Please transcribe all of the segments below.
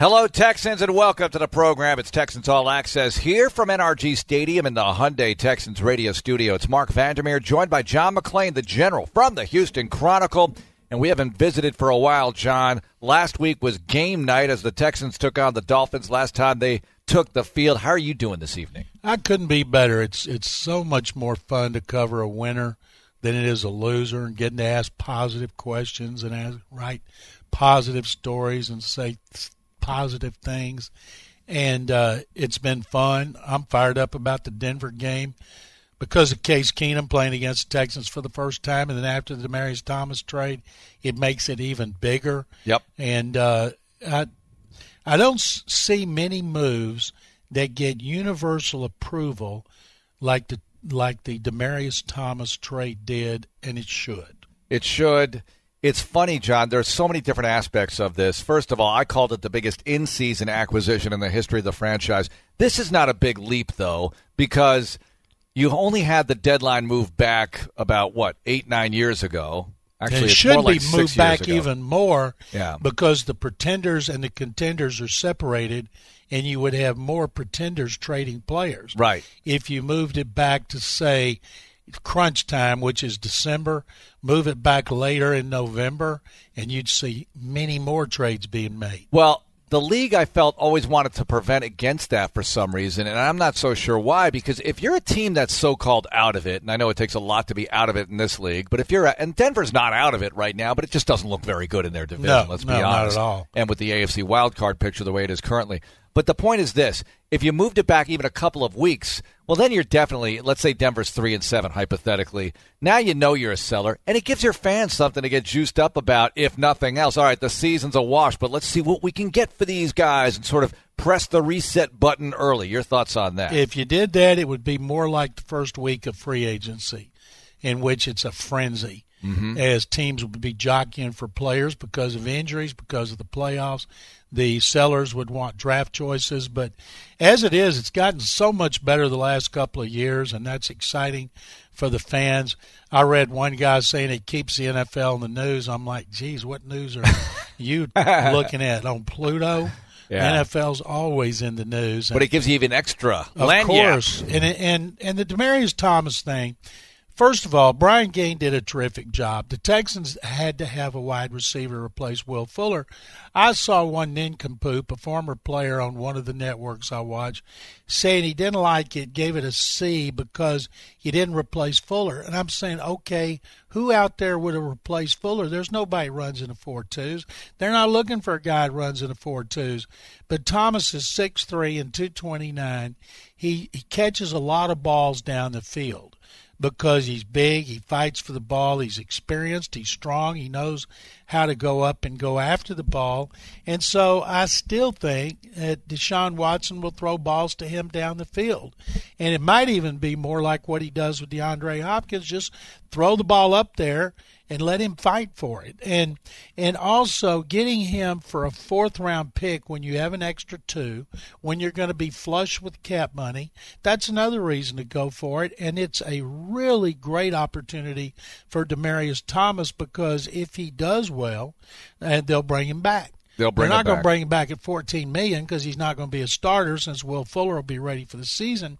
Hello, Texans, and welcome to the program. It's Texans All Access here from NRG Stadium in the Hyundai Texans radio studio. It's Marc Vandermeer, joined by John McClain, the general from the Houston Chronicle. And we haven't visited for a while, John. Last week was game night as the Texans took on the Dolphins. Last time they took the field. How are you doing this evening? I couldn't be better. It's it's so much more fun to cover a winner than it is a loser, and getting to ask positive questions and ask, write positive stories and say positive things, and uh, it's been fun. I'm fired up about the Denver game because of Case Keenum playing against the Texans for the first time, and then after the Demaryius Thomas trade, it makes it even bigger. Yep. And uh, I, I don't see many moves that get universal approval like the like the Demaryius Thomas trade did, and it should. It should. It's funny, John. There's so many different aspects of this. First of all, I called it the biggest in-season acquisition in the history of the franchise. This is not a big leap, though, because you only had the deadline move back about what eight, nine years ago. Actually, it should like be moved back ago. even more Yeah. because the pretenders and the contenders are separated, and you would have more pretenders trading players. Right. If you moved it back to say crunch time, which is December, move it back later in November, and you'd see many more trades being made. Well, the league I felt always wanted to prevent against that for some reason, and I'm not so sure why. Because if you're a team that's so-called out of it, and I know it takes a lot to be out of it in this league, but if you're a, and Denver's not out of it right now, but it just doesn't look very good in their division. No, let's no, be not honest. at all. And with the AFC wildcard picture the way it is currently. But the point is this: if you moved it back even a couple of weeks, well, then you're definitely, let's say Denver's three and seven, hypothetically. Now you know you're a seller, and it gives your fans something to get juiced up about, if nothing else. All right, the season's a wash, but let's see what we can get for these guys and sort of press the reset button early. Your thoughts on that? If you did that, it would be more like the first week of free agency, in which it's a frenzy. Mm-hmm. As teams would be jockeying for players because of injuries, because of the playoffs. The sellers would want draft choices. But as it is, it's gotten so much better the last couple of years, and that's exciting for the fans. I read one guy saying it keeps the NFL in the news. I'm like, geez, what news are you looking at on Pluto? Yeah. NFL's always in the news. but it gives you even extra Of lanyard. course, and and and the Demaryius Thomas thing. First of all, Brian Gaine did a terrific job. The Texans had to have a wide receiver replace Will Fuller. I saw one nincompoop, a former player on one of the networks I watch, saying he didn't like it, gave it a C because he didn't replace Fuller. And I'm saying, okay, who out there would have replaced Fuller? There's nobody runs in the four twos. They're not looking for a guy that runs in the four twos. But Thomas is six three and two twenty nine. He he catches a lot of balls down the field because he's big, he fights for the ball, he's experienced, he's strong, he knows how to go up and go after the ball. And so I still think that Deshaun Watson will throw balls to him down the field. And it might even be more like what he does with DeAndre Hopkins, just throw the ball up there and let him fight for it. And and also getting him for a fourth round pick when you have an extra two, when you're going to be flush with cap money, that's another reason to go for it. And it's a really great opportunity for Demaryius Thomas because if he does well, and they'll bring him back. They'll bring They're not going to bring him back at 14 million because he's not going to be a starter since Will Fuller will be ready for the season.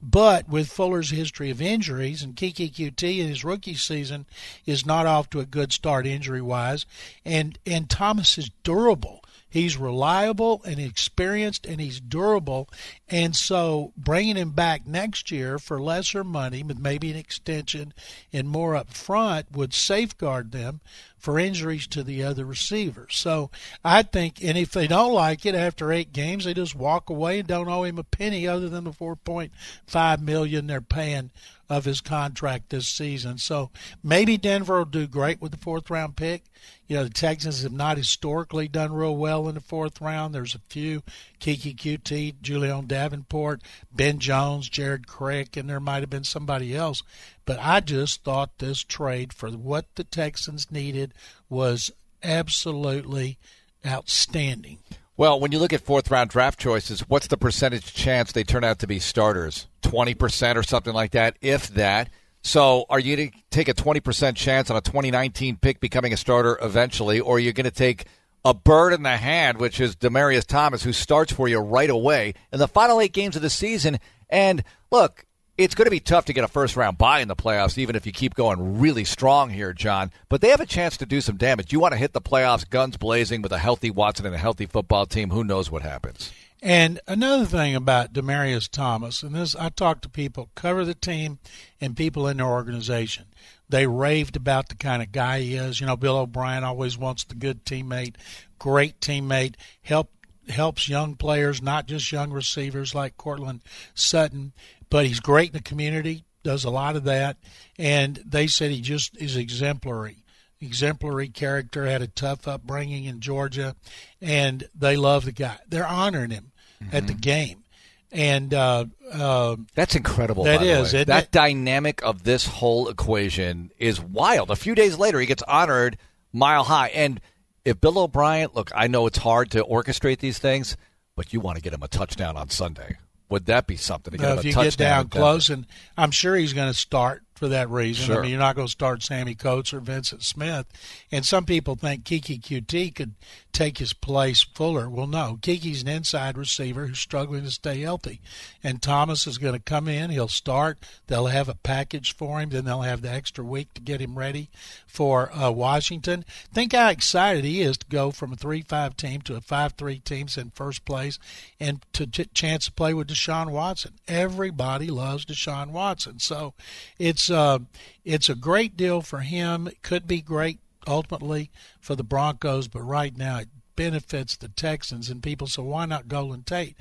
But with Fuller's history of injuries and Keke Coutee in his rookie season is not off to a good start injury wise, and and Thomas is durable. He's reliable and experienced, and he's durable. And so, bringing him back next year for lesser money, with maybe an extension and more up front, would safeguard them for injuries to the other receivers. So, I think, and if they don't like it after eight games, they just walk away and don't owe him a penny other than the four point five million they're paying of his contract this season. So maybe Denver will do great with the fourth round pick. You know, the Texans have not historically done real well in the fourth round. There's a few Keke Coutee, Julie'n Davenport, Ben Jones, Jared Crick, and there might have been somebody else. But I just thought this trade for what the Texans needed was absolutely outstanding. Well, when you look at fourth round draft choices, what's the percentage chance they turn out to be starters? 20% or something like that, if that. So are you going to take a 20% chance on a 2019 pick becoming a starter eventually, or are you going to take a bird in the hand, which is Demaryius Thomas, who starts for you right away in the final eight games of the season. And look, it's going to be tough to get a first round bye in the playoffs, even if you keep going really strong here, John. But they have a chance to do some damage. You want to hit the playoffs guns blazing with a healthy Watson and a healthy football team. Who knows what happens? And another thing about Demaryius Thomas, and this I talk to people cover the team and people in their organization. They raved about the kind of guy he is. You know, Bill O'Brien always wants the good teammate, great teammate, help helps young players, not just young receivers like Courtland Sutton, but he's great in the community, does a lot of that. And they said he just is exemplary exemplary character, had a tough upbringing in Georgia, and they love the guy. They're honoring him mm-hmm. at the mm-hmm. game. And uh, uh, that's incredible. That is that it? dynamic of this whole equation is wild. A few days later, he gets honored mile high. And if Bill O'Brien, look, I know it's hard to orchestrate these things, but you want to get him a touchdown on Sunday. Would that be something to get uh, if you get down close? And I'm sure he's going to start for that reason. Sure. I mean, you're not going to start Sammy Coates or Vyncint Smith. And some people think Keke Coutee could take his place Fuller. Well, no. Keke's an inside receiver who's struggling to stay healthy. And Thomas is going to come in. He'll start. They'll have a package for him. Then they'll have the extra week to get him ready for uh, Washington. Think how excited he is to go from a 3 5 team to a 5 3 team in first place and to ch- chance to play with Deshaun Watson. Everybody loves Deshaun Watson. So it's, uh, it's a great deal for him. It could be great ultimately for the Broncos, but right now it benefits the Texans. And people say, why not Golden Tate?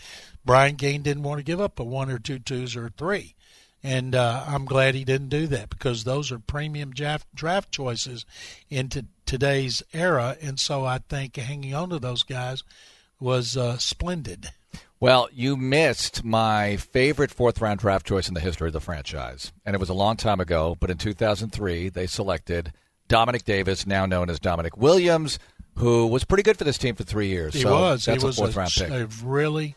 Brian Gaine didn't want to give up a one or two twos or three. And uh, I'm glad he didn't do that because those are premium draft, draft choices into today's era. And so I think hanging on to those guys was uh, splendid. Well, you missed my favorite fourth round draft choice in the history of the franchise. And it was a long time ago, but in 2003, they selected Domanick Davis, now known as Domanick Williams, who was pretty good for this team for three years. He so was. That's he a was fourth a, round pick. A really,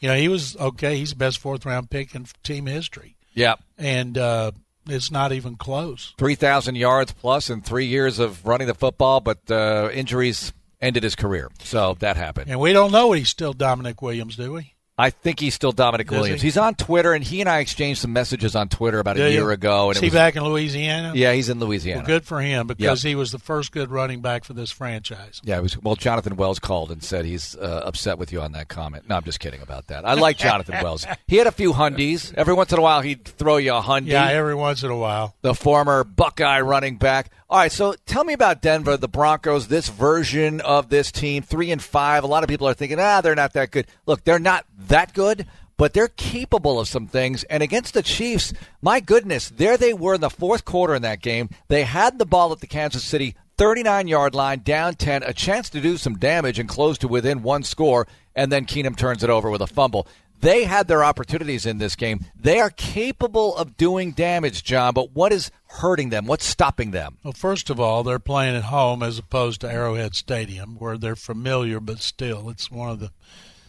you know, he was okay. He's the best fourth round pick in team history. Yeah. And uh, it's not even close. 3,000 yards plus in three years of running the football, but uh, injuries ended his career. So that happened. And we don't know he's still Domanick Williams, do we? I think he's still Domanick Does Williams. He? He's on Twitter, and he and I exchanged some messages on Twitter about Do a you? year ago. And Is he was, back in Louisiana? Yeah, he's in Louisiana. Well, good for him because Yep. he was the first good running back for this franchise. Yeah, was. Well, Jonathan Wells called and said he's uh, upset with you on that comment. No, I'm just kidding about that. I like Jonathan Wells. He had a few hundies. Every once in a while, he'd throw you a hundie. Yeah, every once in a while. the former Buckeye running back. All right, so tell me about Denver, the Broncos, this version of this team, three and five. A lot of people are thinking, ah, they're not that good. Look, they're not that good, but they're capable of some things. And against the Chiefs, my goodness, there they were in the fourth quarter in that game. They had the ball at the Kansas City 39 yard line, down 10, a chance to do some damage and close to within one score, and then Keenum turns it over with a fumble. They had their opportunities in this game. They are capable of doing damage, John, but what is hurting them? What's stopping them? Well, first of all, they're playing at home as opposed to Arrowhead Stadium, where they're familiar, but still, it's one of the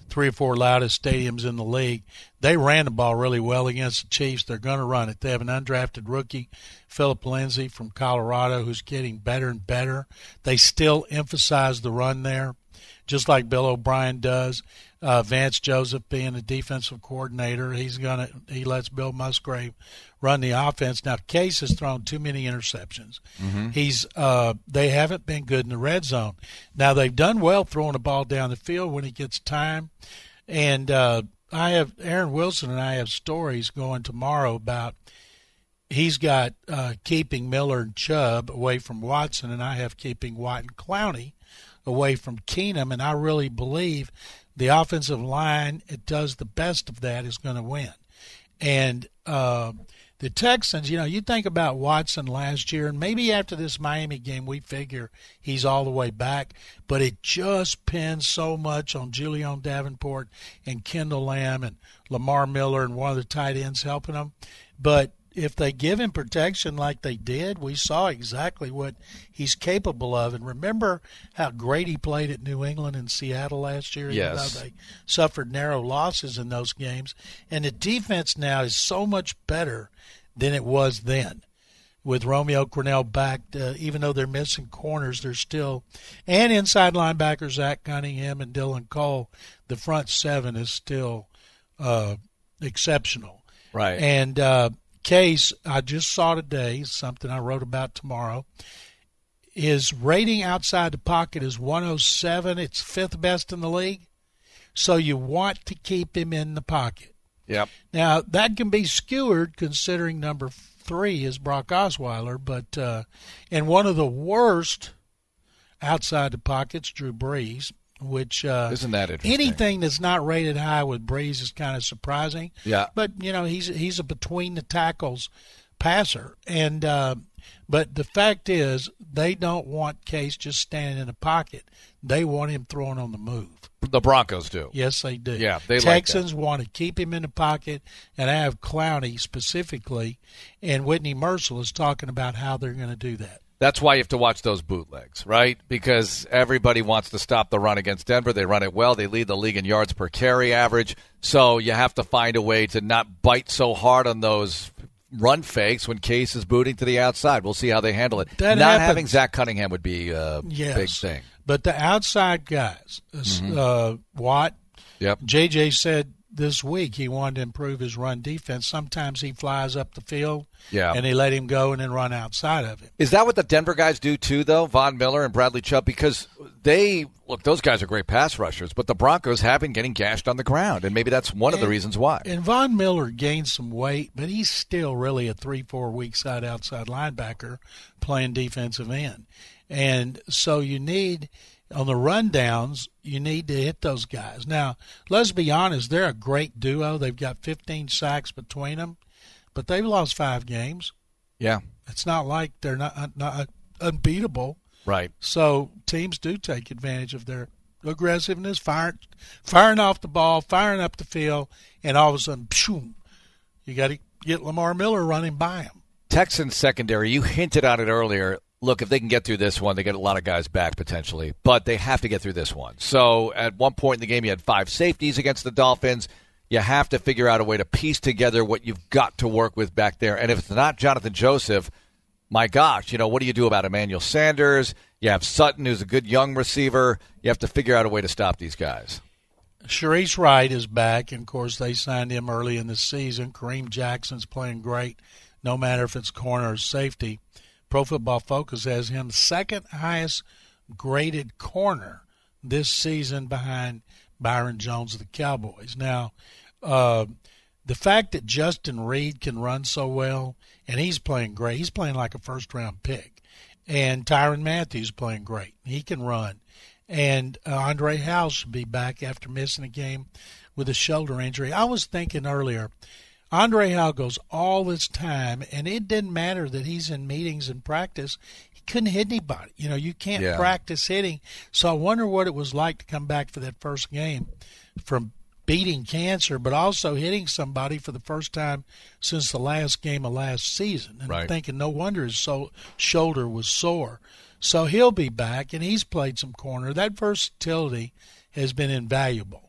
three or four loudest stadiums in the league. They ran the ball really well against the Chiefs. They're going to run it. They have an undrafted rookie, Phillip Lindsay from Colorado, who's getting better and better. They still emphasize the run there, just like Bill O'Brien does. Uh, Vance Joseph being the defensive coordinator, he's gonna he lets Bill Musgrave run the offense. Now Case has thrown too many interceptions. He's uh, they haven't been good in the red zone. Now they've done well throwing the ball down the field when he gets time. And uh, I have Aaron Wilson and I have stories going tomorrow about he's got uh, keeping Miller and Chubb away from Watson, and I have keeping White and Clowney away from Keenum. And I really believe the offensive line, it does the best of that, is going to win. And uh, the Texans, you know, you think about Watson last year, and maybe after this Miami game, we figure he's all the way back, but it just pins so much on Julie'n Davenport and Kendall Lamm and Lamar Miller and one of the tight ends helping them. But if they give him protection like they did, we saw exactly what he's capable of. And remember how great he played at New England and Seattle last year? Yes. though they suffered narrow losses in those games. And the defense now is so much better than it was then. with Romeo Crennel back, uh, even though they're missing corners, they're still and inside linebackers Zach Cunningham and Dylan Cole. The front seven is still uh, exceptional. Right. And uh, Case, I just saw today something I wrote about tomorrow. is rating outside the pocket is 107. It's fifth best in the league. So you want to keep him in the pocket. Yep. Now that can be skewered considering number three is Brock Osweiler, but uh, and one of the worst outside the pockets, Drew Brees, which uh, Isn't that interesting? anything that's not rated high with Brees is kind of surprising. Yeah. But you know he's he's a between the tackles passer, and uh, but the fact is they don't want Case just standing in the pocket. They want him throwing on the move. The Broncos do. Yes, they do. Yeah, they like. Texans want to keep him in the pocket, and I have Clowney specifically, and Whitney Mercil is talking about how they're going to do that. That's why you have to watch those bootlegs, right? Because everybody wants to stop the run against Denver. They run it well. They lead the league in yards per carry average. So you have to find a way to not bite so hard on those run fakes when Case is booting to the outside. We'll see how they handle it. That not happens. having Zach Cunningham would be a Yes. big thing. But the outside guys, uh, Mm-hmm. uh, Watt, Yep. JJ said this week he wanted to improve his run defense. Sometimes he flies up the field, Yeah. and they let him go and then run outside of it. Is that what the Denver guys do too, though? Von Miller and Bradley Chubb, because they look; those guys are great pass rushers, but the Broncos have been getting gashed on the ground, and maybe that's one of the reasons why. And Von Miller gained some weight, but he's still really a three, four weak side outside linebacker playing defensive end. And so you need on the rundowns, you need to hit those guys. Now, let's be honest, they're a great duo. They've got 15 sacks between them, but they've lost five games. Yeah, It's not like they're not, not unbeatable. right. So teams do take advantage of their aggressiveness, firing, firing off the ball, firing up the field, and all of a sudden, pshoo, you got to get Lamar Miller running by him. Texans secondary, you hinted on it earlier. Look, if they can get through this one, they get a lot of guys back potentially, but they have to get through this one. So at one point in the game, you had five safeties against the Dolphins. You have to figure out a way to piece together what you've got to work with back there. And if it's not Johnathan Joseph, my gosh, you know, what do you do about Emmanuel Sanders? You have Sutton, who's a good young receiver. You have to figure out a way to stop these guys. Shareece Wright is back, and of course they signed him early in the season. Kareem Jackson's playing great, no matter if it's corner or safety. Pro Football Focus has him second highest graded corner this season behind Byron Jones of the Cowboys. Now, uh, the fact that Justin Reid can run so well, and he's playing great, he's playing like a first round pick, and Tyrann Mathieu playing great, he can run, and uh, Andre Hal should be back after missing a game with a shoulder injury. I was thinking earlier, Andre Hal goes all this time, and it didn't matter that he's in meetings and practice. He couldn't hit anybody. You know, you can't Yeah. practice hitting. So I wonder what it was like to come back for that first game from beating cancer, but also hitting somebody for the first time since the last game of last season. And I'm Right. thinking, no wonder his so- shoulder was sore. So he'll be back, and he's played some corner. That versatility has been invaluable.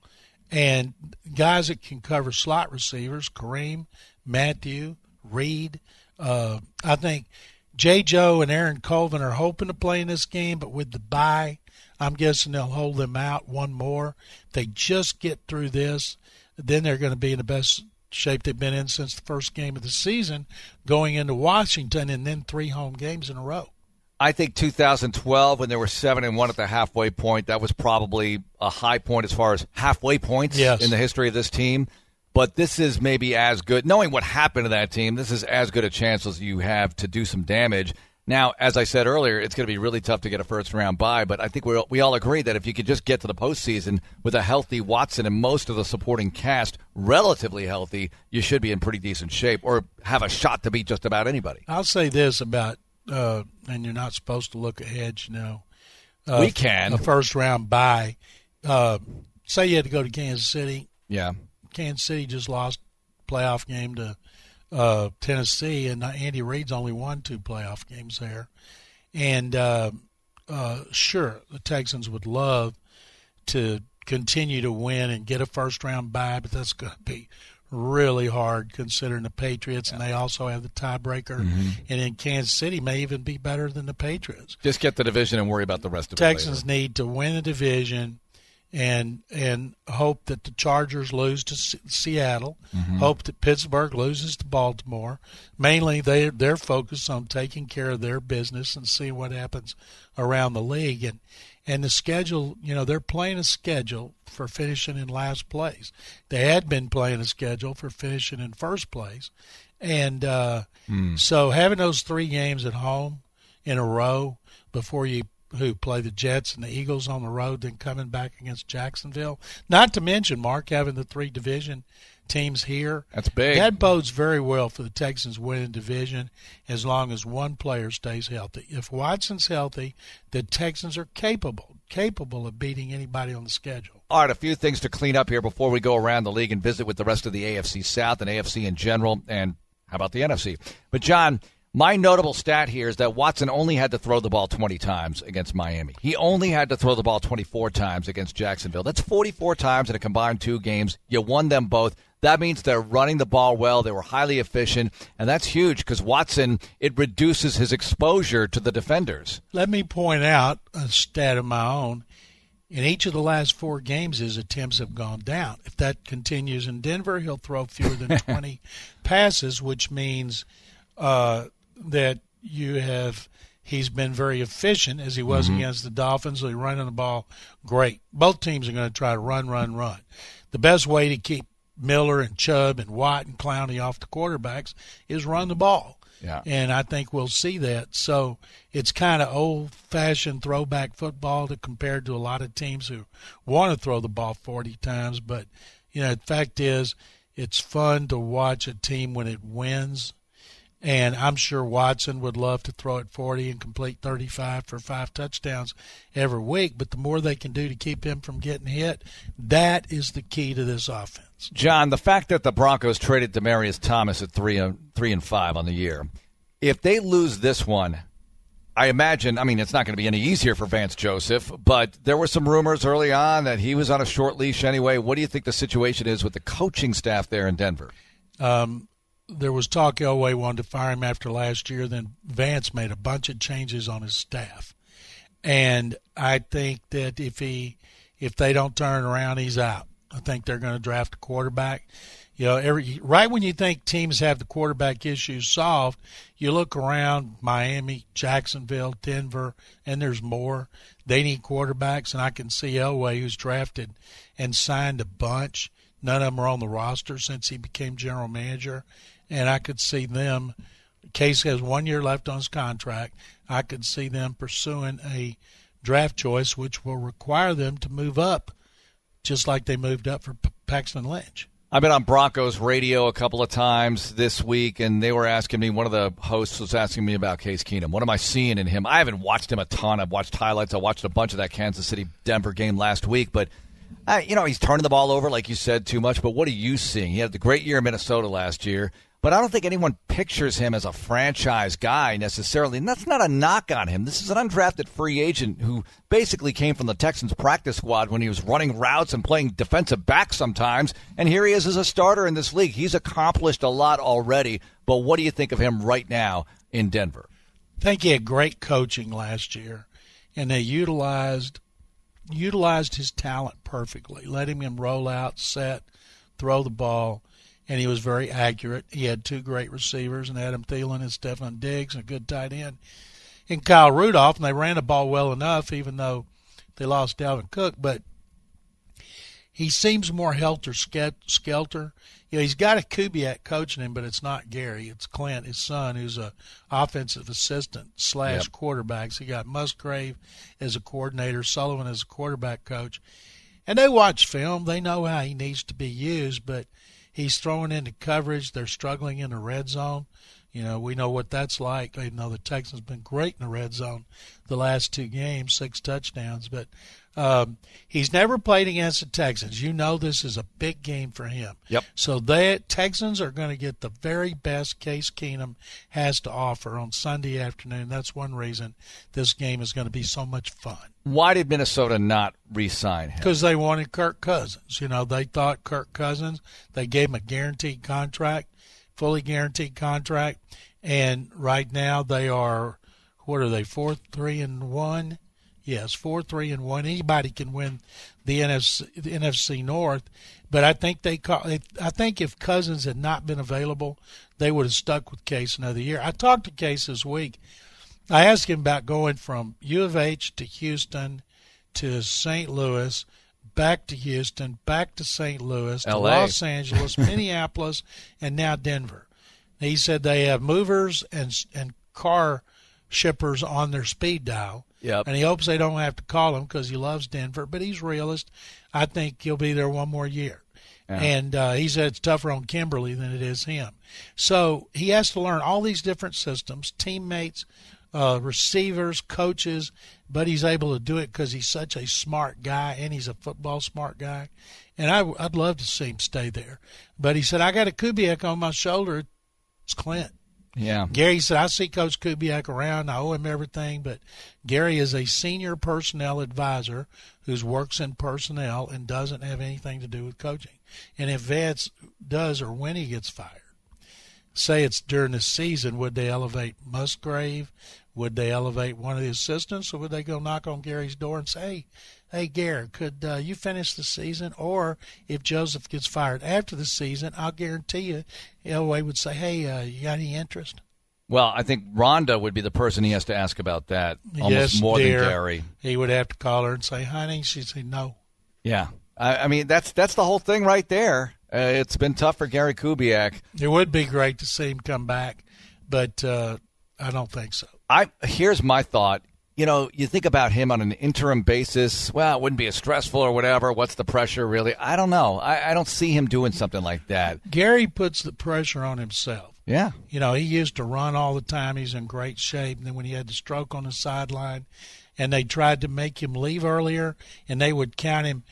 And guys that can cover slot receivers, Kareem, Mathieu, Reid. Uh, I think J. Joe and Aaron Colvin are hoping to play in this game, but with the bye, I'm guessing they'll hold them out one more. If they just get through this, then they're going to be in the best shape they've been in since the first game of the season, going into Washington and then three home games in a row. I think 2012, when they were seven and one at the halfway point, that was probably a high point as far as halfway points Yes. in the history of this team. But this is maybe as good, knowing what happened to that team. This is as good a chance as you have to do some damage. Now, as I said earlier, it's going to be really tough to get a first round bye. But I think we we all agree that if you could just get to the postseason with a healthy Watson and most of the supporting cast relatively healthy, you should be in pretty decent shape or have a shot to beat just about anybody. I'll say this about, uh, and you're not supposed to look ahead, you know. Uh, we can. A first round bye. Uh, say you had to go to Kansas City. yeah. Kansas City just lost playoff game to uh, Tennessee, and Andy Reid's only won two playoff games there. And uh, uh, sure, the Texans would love to continue to win and get a first round bye, but that's going to be really hard considering the Patriots, yeah. and they also have the tiebreaker. Mm-hmm. And in Kansas City, may even be better than the Patriots. Just get the division and worry about the rest of Texans it. Texans need to win the division and and hope that the Chargers lose to C- Seattle. Mm-hmm. Hope that Pittsburgh loses to Baltimore. Mainly, they they're focused on taking care of their business and see what happens around the league. And and the schedule, you know, they're playing a schedule for finishing in last place. They had been playing a schedule for finishing in first place, and uh, mm. so having those three games at home in a row before you who play the Jets and the Eagles on the road, then coming back against Jacksonville. Not to mention Marc having the three division teams here. That's big. That bodes very well for the Texans winning division as long as one player stays healthy. If Watson's healthy, the Texans are capable capable of beating anybody on the schedule. All right, a few things to clean up here before we go around the league and visit with the rest of the AFC South and AFC in general and how about the NFC? But John, my notable stat here is that Watson only had to throw the ball 20 times against Miami. He only had to throw the ball 24 times against Jacksonville. That's 44 times in a combined two games. You won them both. That means they're running the ball well. They were highly efficient, and that's huge because Watson it reduces his exposure to the defenders. Let me point out a stat of my own. In each of the last four games, his attempts have gone down. If that continues in Denver, he'll throw fewer than 20 passes, which means uh, that you have he's been very efficient as he was mm-hmm. against the Dolphins. He's running the ball great. Both teams are going to try to run, run, run. The best way to keep Miller and Chubb and Watt and Clowney off the quarterbacks is run the ball. Yeah. And I think we'll see that. So it's kind of old fashioned throwback football to compared to a lot of teams who want to throw the ball 40 times. But, you know, the fact is, it's fun to watch a team when it wins and I'm sure Watson would love to throw it 40 and complete 35 for five touchdowns every week. But the more they can do to keep him from getting hit, that is the key to this offense. John, the fact that the Broncos traded Demaryius Thomas at three and three and five on the year, if they lose this one, I imagine. I mean, it's not going to be any easier for Vance Joseph, but there were some rumors early on that he was on a short leash anyway. What do you think the situation is with the coaching staff there in Denver? Um, there was talk Elway wanted to fire him after last year. Then Vance made a bunch of changes on his staff, and I think that if he if they don't turn around, he's out. I think they're going to draft a quarterback. You know, every right when you think teams have the quarterback issues solved, you look around Miami, Jacksonville, Denver, and there's more. They need quarterbacks, and I can see Elway, who's drafted and signed a bunch. None of them are on the roster since he became general manager and I could see them. Case has one year left on his contract. I could see them pursuing a draft choice, which will require them to move up, just like they moved up for Paxton Lynch. I've been on Broncos radio a couple of times this week, and they were asking me. One of the hosts was asking me about Case Keenum. What am I seeing in him? I haven't watched him a ton. I've watched highlights. I watched a bunch of that Kansas City Denver game last week, but uh, you know he's turning the ball over, like you said, too much. But what are you seeing? He had the great year in Minnesota last year but I don't think anyone pictures him as a franchise guy necessarily. And that's not a knock on him. This is an undrafted free agent who basically came from the Texans practice squad when he was running routes and playing defensive back sometimes. And here he is as a starter in this league. He's accomplished a lot already. But what do you think of him right now in Denver? I think he had great coaching last year, and they utilized utilized his talent perfectly, letting him roll out, set, throw the ball and he was very accurate. He had two great receivers, and Adam Thielen and Stefon Diggs, and a good tight end, and Kyle Rudolph. And they ran the ball well enough, even though they lost Dalvin Cook. But he seems more helter skelter. You know, he's got a Kubiak coaching him, but it's not Gary. It's Clint, his son, who's a offensive assistant slash yep. quarterback. So you got Musgrave as a coordinator, Sullivan as a quarterback coach. And they watch film. They know how he needs to be used, but – he's throwing into coverage. They're struggling in the red zone. You know, we know what that's like. Even though the Texans been great in the red zone the last two games, six touchdowns. But Um, he's never played against the Texans. You know this is a big game for him. Yep. So the Texans are going to get the very best Case Keenum has to offer on Sunday afternoon. That's one reason this game is going to be so much fun. Why did Minnesota not re-sign him? Because they wanted Kirk Cousins. You know, they thought Kirk Cousins. They gave him a guaranteed contract, fully guaranteed contract, and right now they are what are they four three and one Yes, four, three, and one. Anybody can win the NFC, the NFC North, but I think they call. I think if Cousins had not been available, they would have stuck with Case another year. I talked to Case this week. I asked him about going from U of H to Houston to St. Louis, back to Houston, back to St. Louis, to LA. Los Angeles, Minneapolis, and now Denver. He said they have movers and and car shippers on their speed dial Yep. and he hopes they don't have to call him because he loves Denver. But he's realist. I think he'll be there one more year. Yeah. And uh, he said it's tougher on Kimberly than it is him. So he has to learn all these different systems, teammates, uh, receivers, coaches. But he's able to do it because he's such a smart guy and he's a football smart guy. And I, I'd love to see him stay there. But he said, I got a Kubiak on my shoulder. It's Clint. Yeah. Gary said, I see Coach Kubiak around. I owe him everything, but Gary is a senior personnel advisor who works in personnel and doesn't have anything to do with coaching. And if Vance does or when he gets fired, say it's during the season, would they elevate Musgrave? Would they elevate one of the assistants, or would they go knock on Gary's door and say, "Hey, hey, Gary, could uh, you finish the season?" Or if Joseph gets fired after the season, I'll guarantee you, Elway would say, "Hey, uh, you got any interest?" Well, I think Rhonda would be the person he has to ask about that almost yes, more dear. than Gary. He would have to call her and say, "Honey," she'd say, "No." Yeah. I, I mean, that's that's the whole thing right there. Uh, it's been tough for Gary Kubiak. It would be great to see him come back, but uh, I don't think so. I here's my thought. You know, you think about him on an interim basis. Well, it wouldn't be as stressful or whatever. What's the pressure really? I don't know. I, I don't see him doing something like that. Gary puts the pressure on himself. Yeah. You know, he used to run all the time. He's in great shape. And then when he had the stroke on the sideline, and they tried to make him leave earlier, and they would count him,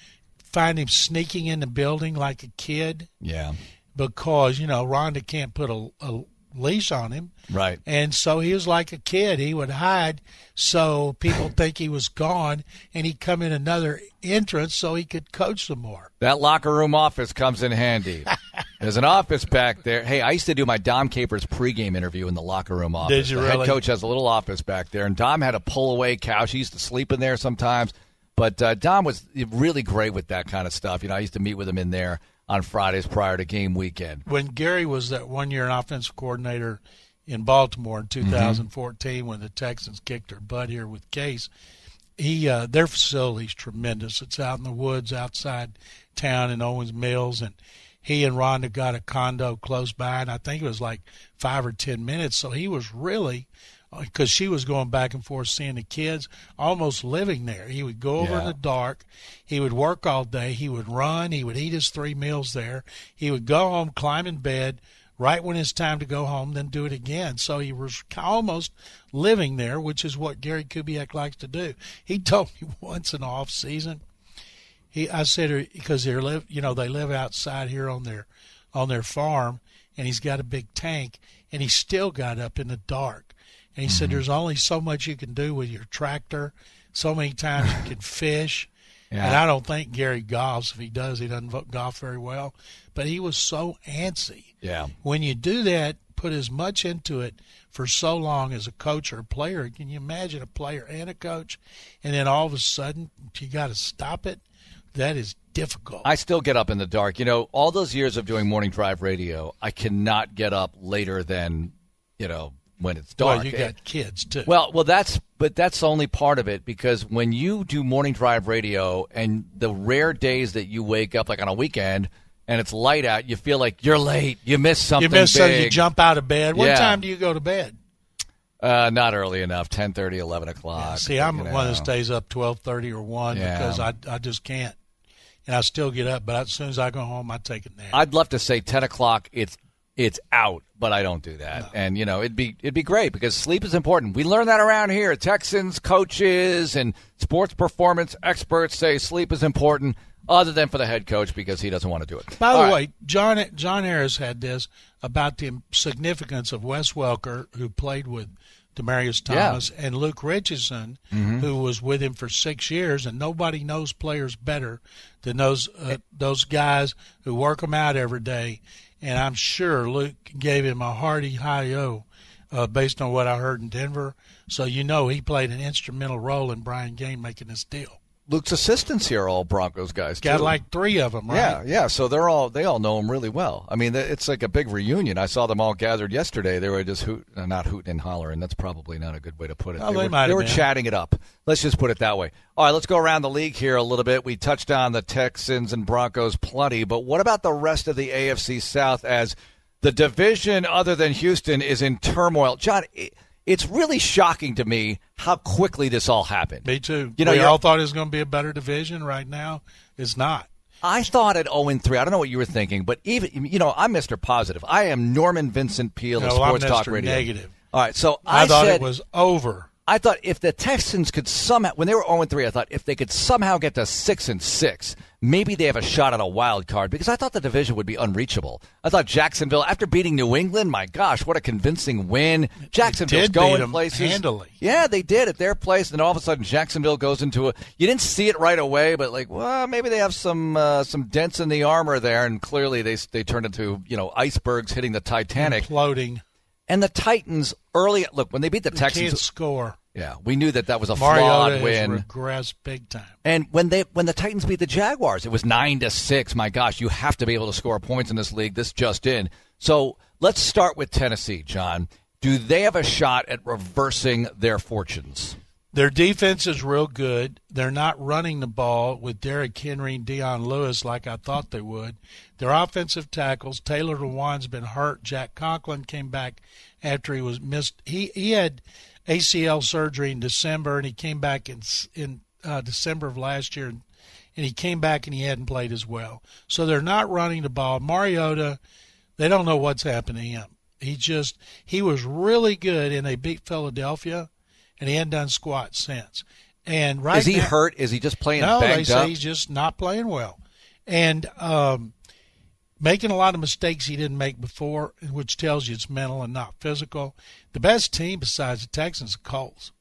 find him sneaking in the building like a kid Yeah. because you know Rhonda can't put a, a leash on him. Right. And so he was like a kid. He would hide so people think he was gone, and he'd come in another entrance so he could coach some more. That locker room office comes in handy. There's an office back there. Hey, I used to do my Dom Capers pregame interview in the locker room office. Did you the really? head coach has a little office back there, and Dom had a pull away couch. He used to sleep in there sometimes. But uh, Dom was really great with that kind of stuff. You know, I used to meet with him in there on Fridays prior to game weekend. When Gary was that one year an offensive coordinator in Baltimore in 2014, when the Texans kicked their butt here with Case, he uh, their facility's tremendous. It's out in the woods outside town in Owings Mills, and he and Rhonda got a condo close by, and I think it was like five or ten minutes. So he was really because she was going back and forth seeing the kids, almost living there. He would go over in the dark. He would work all day. He would run. He would eat his three meals there. He would go home, climb in bed, right when it's time to go home, then do it again. So he was almost living there, which is what Gary Kubiak likes to do. He told me once in the off season, he I said because they live, you know, they live outside here on their on their farm, and he's got a big tank, and he still got up in the dark. And he said, mm-hmm. "There's only so much you can do with your tractor. So many times you can fish." Yeah. And I don't think Gary golfs. If he does, he doesn't golf very well. But he was so antsy. Yeah. When you do that, put as much into it for so long as a coach or a player. Can you imagine a player and a coach, and then all of a sudden you got to stop it? That is difficult. I still get up in the dark. You know, all those years of doing morning drive radio, I cannot get up later than, you know, when it's dark. well, you got kids too. Well, well, that's but that's only part of it because when you do morning drive radio and the rare days that you wake up like on a weekend and it's light out, you feel like you're late. You missed something. you miss something. You jump out of bed. What Yeah. time do you go to bed? Uh, not early enough. 10:30, 11 o'clock. See, I'm you one that know. stays up twelve thirty or one Yeah. because I I just can't, and I still get up. But as soon as I go home, I take a nap. I'd love to say 10 o'clock. It's it's out. But I don't do that, and you know it'd be it'd be great because sleep is important. We learn that around here. Texans coaches and sports performance experts say sleep is important, other than for the head coach because he doesn't want to do it. By the All right. way, John John Harris had this about the significance of Wes Welker, who played with Demaryius Yeah. Thomas, and Luke Richardson, who was with him for six years, and nobody knows players better than those uh, those guys who work them out every day. And I'm sure Luke gave him a hearty hi-yo uh, based on what I heard in Denver. So you know he played an instrumental role in Brian Gaine making this deal. Luke's assistants here are all Broncos guys. Got too. like three of them, right? Yeah, yeah. So they're all they all know him really well. I mean, it's like a big reunion. I saw them all gathered yesterday. They were just hoot, uh, not hooting and hollering. That's probably not a good way to put it. Oh, they were, might they were chatting it up. Let's just put it that way. All right, let's go around the league here a little bit. We touched on the Texans and Broncos plenty, but what about the rest of the AFC South as the division other than Houston is in turmoil? John, it, it's really shocking to me how quickly this all happened. Me too. You know, we all thought it was going to be a better division. Right now, it's not. I thought at 0 3. I don't know what you were thinking, but even you know, I'm Mr. Positive. I am Norman Vincent Peale of No, I'm Sports Talk. Radio. Negative. All right, so I, I, thought said, it was over. I thought if the Texans could somehow, when they were 0 3, I thought if they could somehow get to 6 and 6, maybe they have a shot at a wild card because I thought the division would be unreachable. I thought Jacksonville, after beating New England, my gosh, what a convincing win. Jacksonville's going places. handily. Yeah, they did at their place, and then all of a sudden Jacksonville goes into a. You didn't see it right away, but like, well, maybe they have some uh, some dents in the armor there, and clearly they they turned into you know icebergs hitting the Titanic. Imploding. And the Titans early look when they beat the Texans. score. Yeah, we knew that that was a Mariota flawed win. regressed big time. And when they when the Titans beat the Jaguars, it was nine to six. My gosh, you have to be able to score points in this league. This just in. So let's start with Tennessee, John. Do they have a shot at reversing their fortunes? Their defense is real good. They're not running the ball with Derrick Henry and Dion Lewis like I thought they would. Their offensive tackles, Taylor Lewan's been hurt. Jack Conklin came back after he was missed. He he had ACL surgery in December, and he came back in in uh, December of last year, and, he came back and he hadn't played as well. So they're not running the ball. Mariota, they don't know what's happened to him. He just he was really good, and they beat Philadelphia and he hadn't done squat since. And right Is he now, hurt? Is he just playing No, they say up? he's just not playing well, and um, making a lot of mistakes he didn't make before, which tells you it's mental and not physical. The best team besides the Texans, the Colts.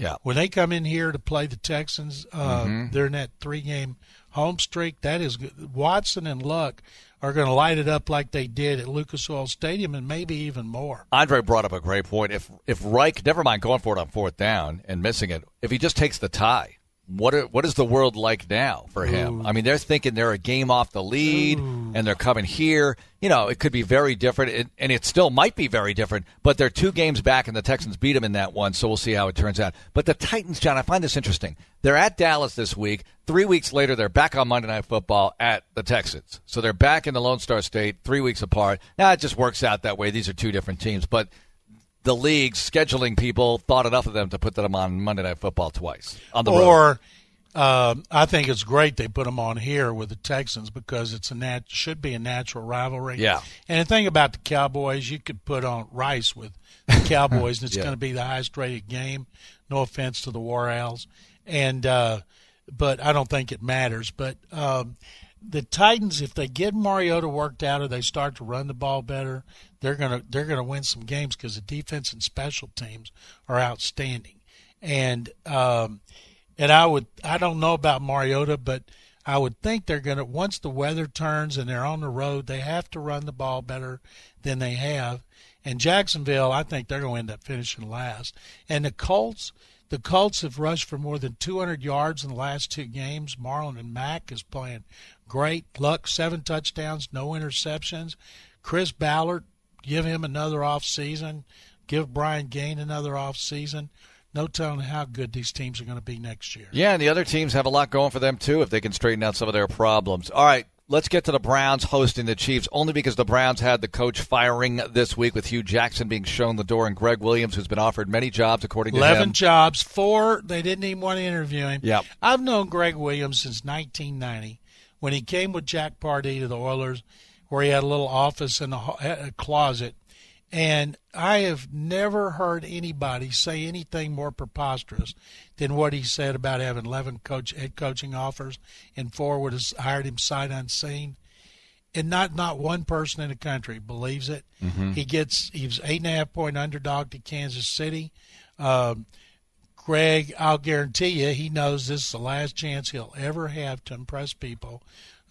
Yeah. When they come in here to play the Texans, uh, Mm-hmm. they're in that three-game home streak. That is good. Watson and Luck are going to light it up like they did at Lucas Oil Stadium, and maybe even more. Andre brought up a great point. If if Reich, never mind going for it on fourth down and missing it, if he just takes the tie, what are, what is the world like now for him? I mean, they're thinking they're a game off the lead and they're coming here. You know, it could be very different, it, and it still might be very different. But they're two games back, and the Texans beat them in that one, so we'll see how it turns out. But the Titans, John, I find this interesting. They're at Dallas this week. Three weeks later, they're back on Monday Night Football at the Texans. So they're back in the Lone Star State, three weeks apart. Now it just works out that way. These are two different teams, but the league scheduling people thought enough of them to put them on Monday Night Football twice on the road. or um, I think it's great they put them on here with the Texans because it's a nat- should be a natural rivalry. Yeah. And the thing about the Cowboys, you could put on Rice with the Cowboys, and it's Yeah. going to be the highest rated game. No offense to the War Owls, and uh, but I don't think it matters. But um, the Titans, if they get Mariota worked out or they start to run the ball better, they're gonna they're gonna win some games because the defense and special teams are outstanding. And um, and I would I don't know about Mariota, but I would think they're gonna once the weather turns and they're on the road, they have to run the ball better than they have. And Jacksonville, I think they're to end up finishing last. And the Colts, the Colts have rushed for more than 200 yards in the last two games. Marlon and Mack is playing great. Luck, seven touchdowns, no interceptions. Chris Ballard, give him another off season. Give Brian Gaine another off season. No telling how good these teams are going to be next year. Yeah, and the other teams have a lot going for them too if they can straighten out some of their problems. All right, let's get to the Browns hosting the Chiefs only because the Browns had the coach firing this week with Hue Jackson being shown the door and Gregg Williams who's been offered many jobs according to Eleven him. jobs, four. They didn't even want to interview him. Yep. I've known Gregg Williams since 1990 when he came with Jack Pardee to the Oilers. Where he had a little office in a, a closet. And I have never heard anybody say anything more preposterous than what he said about having 11 coach head coaching offers and four would have hired him sight unseen. And not not one person in the country believes it. Mm-hmm. He gets he was eight and a half point underdog to Kansas City. Um, Gregg, I'll guarantee you, he knows this is the last chance he'll ever have to impress people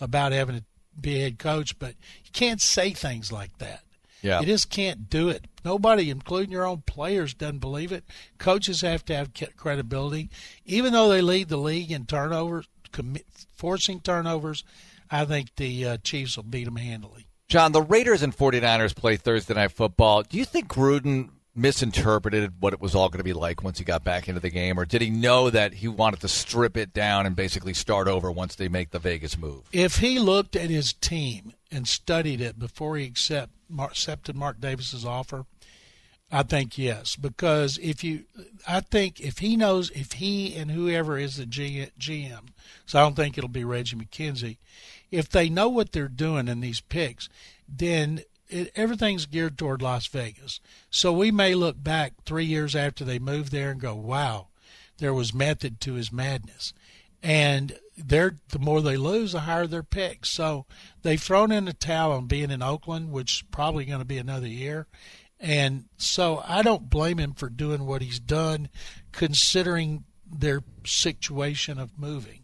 about having to be a head coach. But you can't say things like that. Yeah. You just can't do it. Nobody, including your own players, doesn't believe it. Coaches have to have credibility. Even though they lead the league in turnovers, forcing turnovers, I think the uh, Chiefs will beat them handily. John, the Raiders and 49ers play Thursday Night Football. Do you think Gruden misinterpreted what it was all going to be like once he got back into the game, or did he know that he wanted to strip it down and basically start over once they make the Vegas move? If he looked at his team and studied it before he accept, accepted Mark Davis's offer, I think yes, because if you, I think if he knows if he and whoever is the GM, so I don't think it'll be Reggie McKenzie, if they know what they're doing in these picks, then it, everything's geared toward Las Vegas. So we may look back three years after they moved there and go, wow, there was method to his madness. And they're, the more they lose, the higher their picks. So they've thrown in the towel on being in Oakland, which is probably going to be another year. And so I don't blame him for doing what he's done, considering their situation of moving.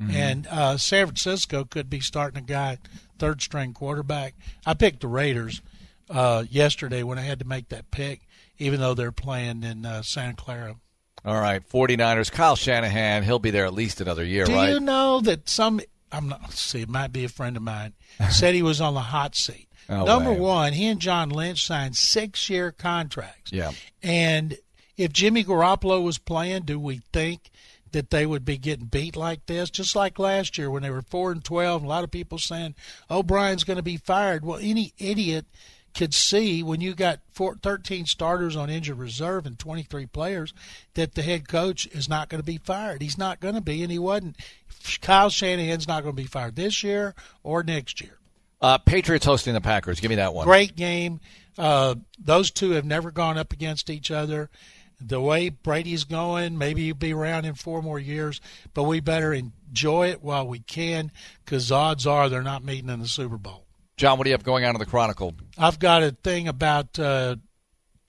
Mm-hmm. And uh, San Francisco could be starting a guy third string quarterback. I picked the Raiders uh, yesterday when I had to make that pick, even though they're playing in uh, Santa Clara. All right, 49ers. Kyle Shanahan, he'll be there at least another year, Do right? Do you know that some, I'm not, see, it might be a friend of mine, said he was on the hot seat. Oh, Number wow. one, he and John Lynch signed six year contracts. Yeah. And if Jimmy Garoppolo was playing, do we think that they would be getting beat like this, just like last year when they were four and twelve. A lot of people saying, "Oh, Brian's going to be fired." Well, any idiot could see when you got four, 13 starters on injured reserve and 23 players that the head coach is not going to be fired. He's not going to be, and he wasn't. Kyle Shanahan's not going to be fired this year or next year. Uh, Patriots hosting the Packers. Give me that one. Great game. Uh, those two have never gone up against each other the way Brady's going, maybe he'll be around in four more years, but we better enjoy it while we can because odds are they're not meeting in the Super Bowl. John, what do you have going on in the Chronicle? I've got a thing about uh,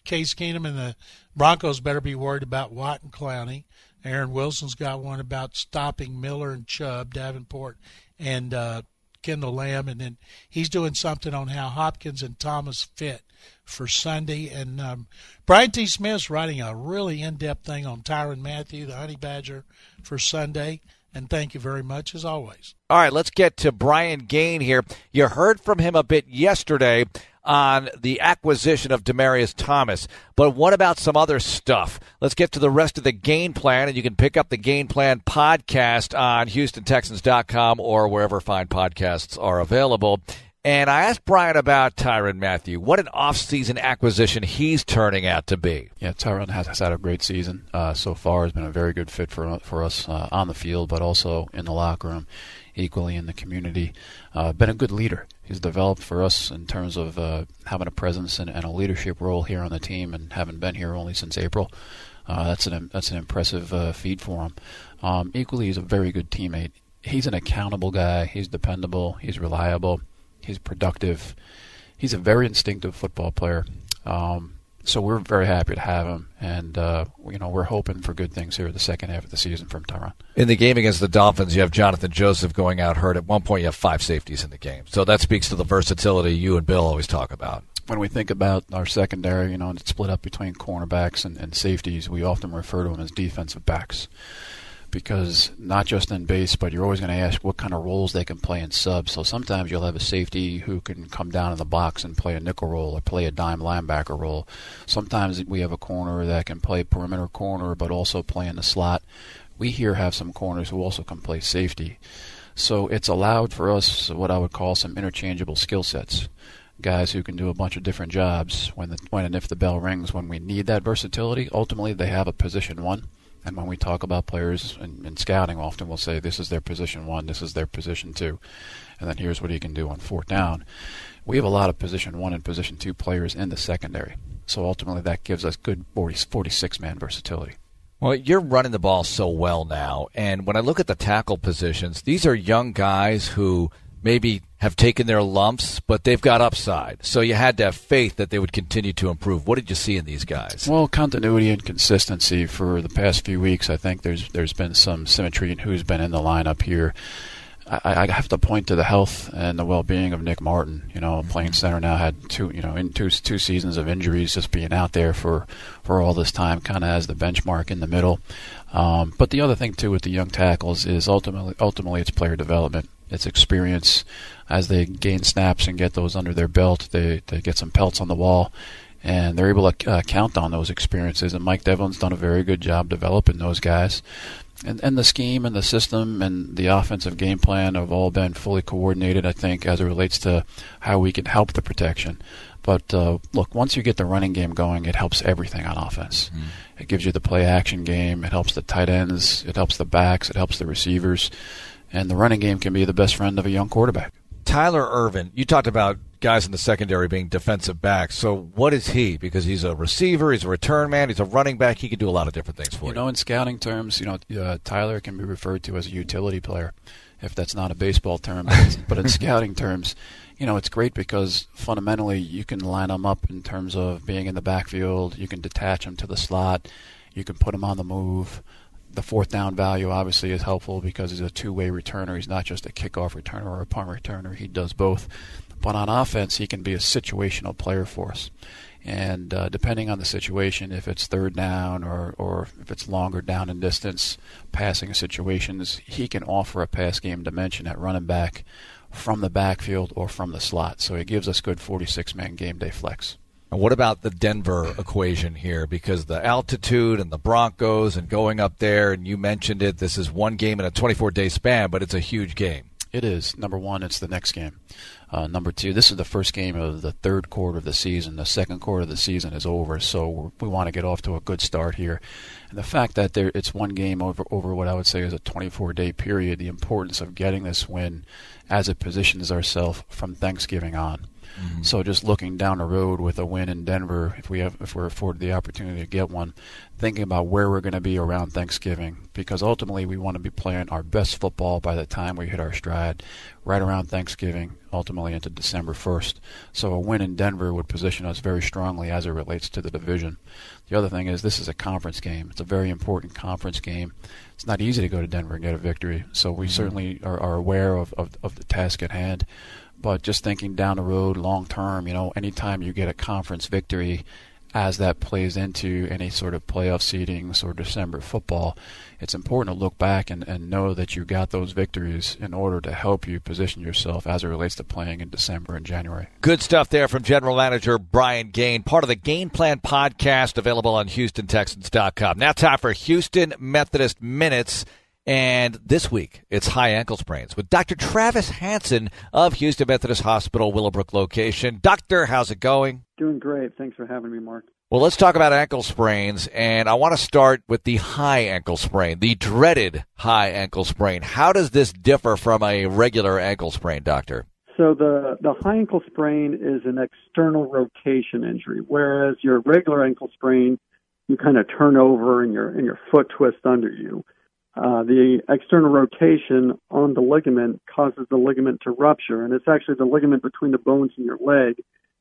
Case Keenum and the Broncos better be worried about Watt and Clowney. Aaron Wilson's got one about stopping Miller and Chubb, Davenport, and uh, Kendall Lamm, and then he's doing something on how Hopkins and Thomas fit for Sunday. And um, Brian T. Smith's writing a really in-depth thing on Tyrann Mathieu, the Honey Badger, for Sunday. And thank you very much, as always. All right, let's get to Brian Gaine here. You heard from him a bit yesterday on the acquisition of Demaryius Thomas. But what about some other stuff? Let's get to the rest of the game plan, and you can pick up the game plan podcast on HoustonTexans.com or wherever fine podcasts are available. And I asked Brian about Tyrann Mathieu. What an offseason acquisition he's turning out to be. Yeah, has, has had a great season uh, so far. Has been a very good fit for for us uh, on the field, but also in the locker room, equally in the community. Uh, been a good leader. He's developed for us in terms of uh, having a presence and, and, a leadership role here on the team, and having been here only since April. Uh, that's an that's an impressive uh, feat for him. Um, equally, he's a very good teammate. He's an accountable guy. He's dependable. He's reliable He's productive. He's a very instinctive football player. Um, so we're very happy to have him, and uh, you know we're hoping for good things here the second half of the season from Tyrann. In the game against the Dolphins, you have Johnathan Joseph going out hurt. At one point, you have five safeties in the game, so that speaks to the versatility you and Bill always talk about. When we think about our secondary, you know, and it's split up between cornerbacks and, and safeties, we often refer to them as defensive backs because not just in base, but you're always going to ask what kind of roles they can play in subs. So sometimes you'll have a safety who can come down in the box and play a nickel role or play a dime linebacker role. Sometimes we have a corner that can play perimeter corner but also play in the slot. We here have some corners who also can play safety. So it's allowed for us what I would call some interchangeable skill sets. Guys who can do a bunch of different jobs when the when and if the bell rings when we need that versatility. Ultimately, they have a position one And when we talk about players in, in scouting, often we'll say this is their position one, this is their position two, and then here's what he can do on fourth down. We have a lot of position one and position two players in the secondary. So ultimately, that gives us good 40, 46 man versatility. Well, you're running the ball so well now. And when I look at the tackle positions, these are young guys who maybe have taken their lumps, but they've got upside. So you had to have faith that they would continue to improve. What did you see in these guys? Well, continuity and consistency for the past few weeks. I think there's there's been some symmetry in who's been in the lineup here. I, I have to point to the health and the well-being of Nick Martin. You know, playing center now had two, you know, in two two seasons of injuries, just being out there for for all this time, kind of as the benchmark in the middle. Um, but the other thing too with the young tackles is ultimately ultimately it's player development, it's experience. As they gain snaps and get those under their belt, they they get some pelts on the wall and they're able to uh, count on those experiences. And Mike Devlin's done a very good job developing those guys and, and the scheme and the system and the offensive game plan have all been fully coordinated, I think, as it relates to how we can help the protection. But uh, look, once you get the running game going, it helps everything on offense. Mm. It gives you the play action game, it helps the tight ends, it helps the backs, it helps the receivers, and the running game can be the best friend of a young quarterback. Tyler Ervin, you talked about guys in the secondary being defensive backs. So what is he? Because he's a receiver, he's a return man, he's a running back. He can do a lot of different things for you. You know, in scouting terms, you know, uh, Tyler can be referred to as a utility player, if that's not a baseball term. But, but in scouting terms, you know, it's great because fundamentally you can line them up in terms of being in the backfield. You can detach them to the slot. You can put them on the move the fourth down value obviously is helpful because he's a two-way returner. He's not just a kickoff returner or a punt returner. He does both. But on offense, he can be a situational player for us. And uh, depending on the situation, if it's third down or, or if it's longer down in distance, passing situations, he can offer a pass game dimension at running back from the backfield or from the slot. So he gives us good 46 man game day flex. And what about the Denver equation here? Because the altitude and the Broncos and going up there, and you mentioned it, this is one game in a 24 day span, but it's a huge game. It is. Number one, it's the next game. Uh, number two, this is the first game of the third quarter of the season. The second quarter of the season is over, so we want to get off to a good start here. And the fact that there, it's one game over over what I would say is a 24-day period, the importance of getting this win as it positions ourselves from Thanksgiving on. Mm-hmm. So just looking down the road with a win in Denver, if we have if we're afforded the opportunity to get one, thinking about where we're going to be around Thanksgiving, because ultimately we want to be playing our best football by the time we hit our stride, right around Thanksgiving, ultimately into December 1st. So a win in Denver would position us very strongly as it relates to the division. The other thing is this is a conference game. It's a very important conference game. It's not easy to go to Denver and get a victory, so we mm-hmm. certainly are, are aware of, of, of the task at hand. But just thinking down the road, long term, you know, anytime you get a conference victory, as that plays into any sort of playoff seedings or December football, it's important to look back and, and know that you got those victories in order to help you position yourself as it relates to playing in December and January. Good stuff there from General Manager Brian Gaine, part of the Game Plan podcast available on HoustonTexans.com. Now, time for Houston Methodist Minutes. And this week, it's high ankle sprains with Dr. Travis Hansen of Houston Methodist Hospital, Willowbrook location. Doctor, how's it going? Doing great. Thanks for having me, Marc. Well, let's talk about ankle sprains, and I want to start with the high ankle sprain, the dreaded high ankle sprain. How does this differ from a regular ankle sprain, doctor? So the, the high ankle sprain is an external rotation injury, whereas your regular ankle sprain, you kind of turn over and your and your foot twists under you. Uh, the external rotation on the ligament causes the ligament to rupture, and it's actually the ligament between the bones in your leg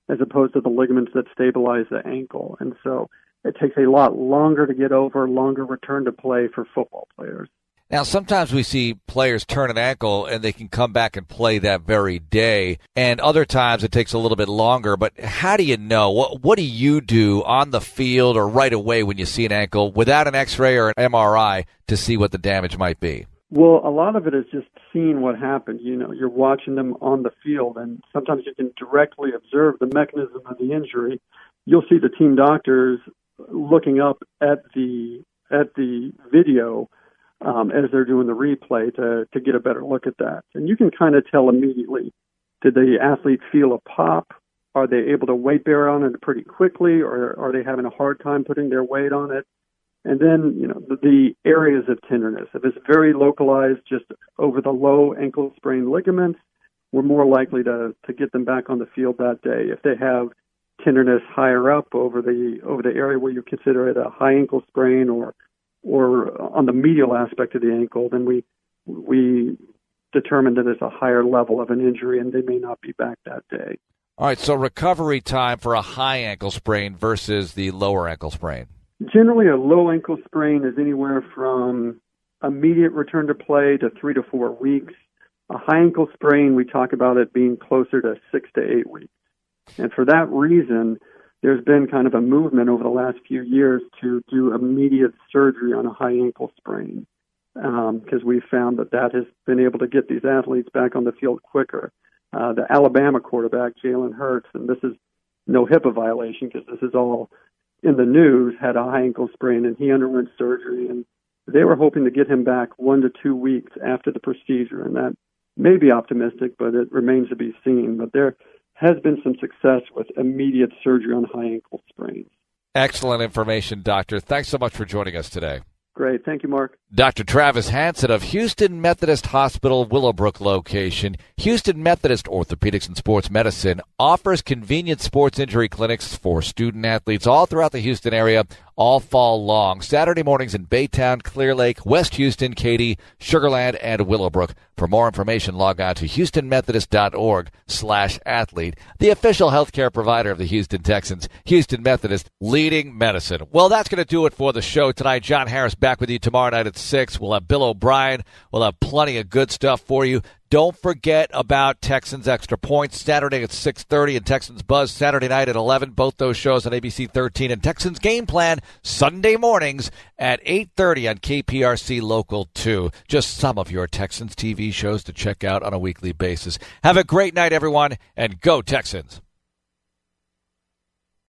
as opposed to the ligaments that stabilize the ankle. And so it takes a lot longer to get over, longer return to play for football players. Now, sometimes we see players turn an ankle and they can come back and play that very day. And other times it takes a little bit longer. But how do you know? What, what do you do on the field or right away when you see an ankle without an x ray or an MRI to see what the damage might be? Well, a lot of it is just seeing what happened. You know, you're watching them on the field, and sometimes you can directly observe the mechanism of the injury. You'll see the team doctors looking up at the at the video um, as they're doing the replay to to get a better look at that. And you can kind of tell immediately: did the athlete feel a pop? Are they able to weight bear on it pretty quickly, or are they having a hard time putting their weight on it? And then, you know, the, the areas of tenderness. If it's very localized, just over the low ankle sprain ligaments, we're more likely to, to get them back on the field that day. If they have tenderness higher up over the over the area where you consider it a high ankle sprain or or on the medial aspect of the ankle, then we we determine that it's a higher level of an injury and they may not be back that day. All right, so recovery time for a high ankle sprain versus the lower ankle sprain. Generally, a low ankle sprain is anywhere from immediate return to play to three to four weeks. A high ankle sprain, we talk about it being closer to six to eight weeks. And for that reason, there's been kind of a movement over the last few years to do immediate surgery on a high ankle sprain because um, we've found that that has been able to get these athletes back on the field quicker. Uh, the Alabama quarterback, Jalen Hurts, and this is no HIPAA violation because this is all in the news had a high ankle sprain and he underwent surgery and they were hoping to get him back one to two weeks after the procedure and that may be optimistic but it remains to be seen but there has been some success with immediate surgery on high ankle sprains excellent information doctor thanks so much for joining us today Great. Thank you, Marc. Dr. Travis Hansen of Houston Methodist Hospital Willowbrook location. Houston Methodist Orthopedics and Sports Medicine offers convenient sports injury clinics for student athletes all throughout the Houston area all fall long. Saturday mornings in Baytown, Clear Lake, West Houston, Katy, Sugarland, and Willowbrook. For more information, log on to houstonmethodist.org slash athlete, the official healthcare provider of the Houston Texans. Houston Methodist, leading medicine. Well, that's going to do it for the show tonight. John Harris back with you tomorrow night at 6. We'll have Bill O'Brien. We'll have plenty of good stuff for you. Don't forget about Texans Extra Points Saturday at 6:30 and Texans Buzz Saturday night at 11. Both those shows on ABC 13 and Texans Game Plan Sunday mornings at 8:30 on KPRC Local 2. Just some of your Texans TV shows to check out on a weekly basis. Have a great night everyone and go Texans.